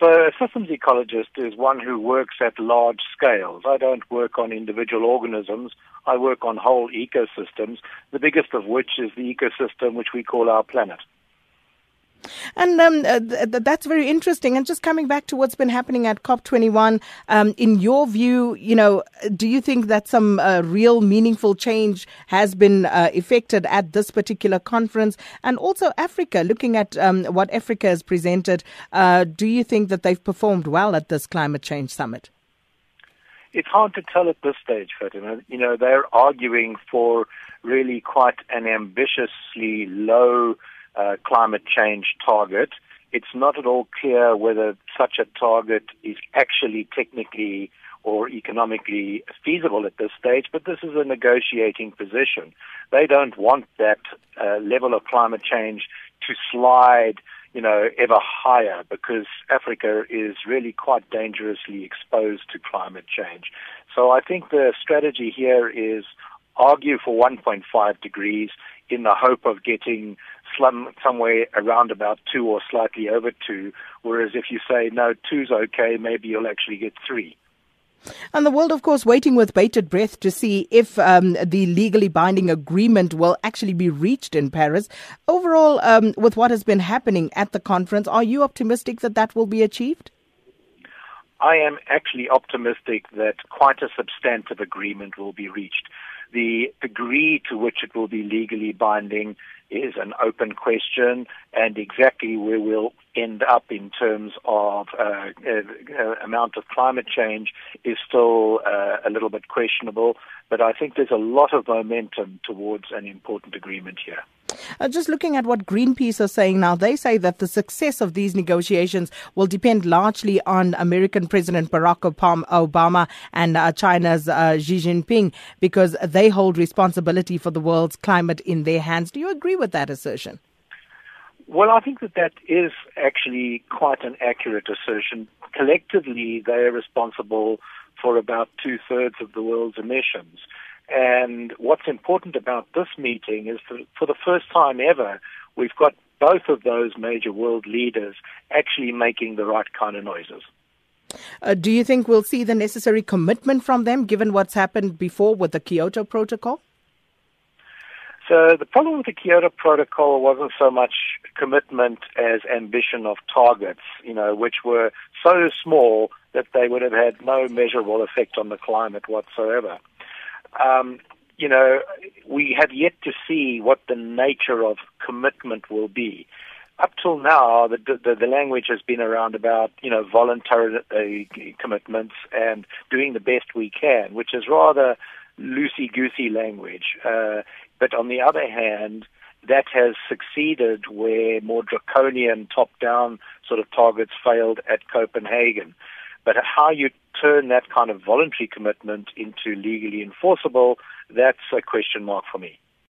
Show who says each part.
Speaker 1: So a systems ecologist is one who works at large scales. I don't work on individual organisms. I work on whole ecosystems, the biggest of which is the ecosystem which we call our planet.
Speaker 2: And um, uh, th- that's very interesting. And just coming back to what's been happening at COP21, um, in your view, you know, do you think that some uh, real meaningful change has been uh, effected at this particular conference? And also Africa, looking at um, what Africa has presented, uh, do you think that they've performed well at this climate change summit?
Speaker 1: It's hard to tell at this stage, Fatima. You know, they're arguing for really quite an ambitiously low uh, climate change target. It's not at all clear whether such a target is actually technically or economically feasible at this stage, but this is a negotiating position. They don't want that uh, level of climate change to slide, you know, ever higher because Africa is really quite dangerously exposed to climate change. So I think the strategy here is argue for 1.5 degrees in the hope of getting somewhere around about two or slightly over two. Whereas if you say no, two's okay, maybe you'll actually get three.
Speaker 2: And the world, of course, waiting with bated breath to see if um, the legally binding agreement will actually be reached in Paris. Overall, um, with what has been happening at the conference, are you optimistic that that will be achieved?
Speaker 1: I am actually optimistic that quite a substantive agreement will be reached. The degree to which it will be legally binding is an open question, and exactly where we'll end up in terms of uh, uh, amount of climate change is still uh, a little bit questionable. But I think there's a lot of momentum towards an important agreement here.
Speaker 2: Uh, just looking at what Greenpeace are saying now, they say that the success of these negotiations will depend largely on American President Barack Obama and uh, China's uh, Xi Jinping because they hold responsibility for the world's climate in their hands. Do you agree with that assertion?
Speaker 1: Well, I think that that is actually quite an accurate assertion. Collectively, they are responsible for about two thirds of the world's emissions. And what's important about this meeting is that for the first time ever, we've got both of those major world leaders actually making the right kind of noises.
Speaker 2: Uh, do you think we'll see the necessary commitment from them given what's happened before with the Kyoto Protocol?
Speaker 1: So the problem with the Kyoto Protocol wasn't so much commitment as ambition of targets, you know, which were so small that they would have had no measurable effect on the climate whatsoever um, you know, we have yet to see what the nature of commitment will be. Up till now, the, the, the language has been around about, you know, voluntary uh, commitments and doing the best we can, which is rather loosey-goosey language. Uh, but on the other hand, that has succeeded where more draconian top-down sort of targets failed at Copenhagen. But how you turn that kind of voluntary commitment into legally enforceable, that's a question mark for me.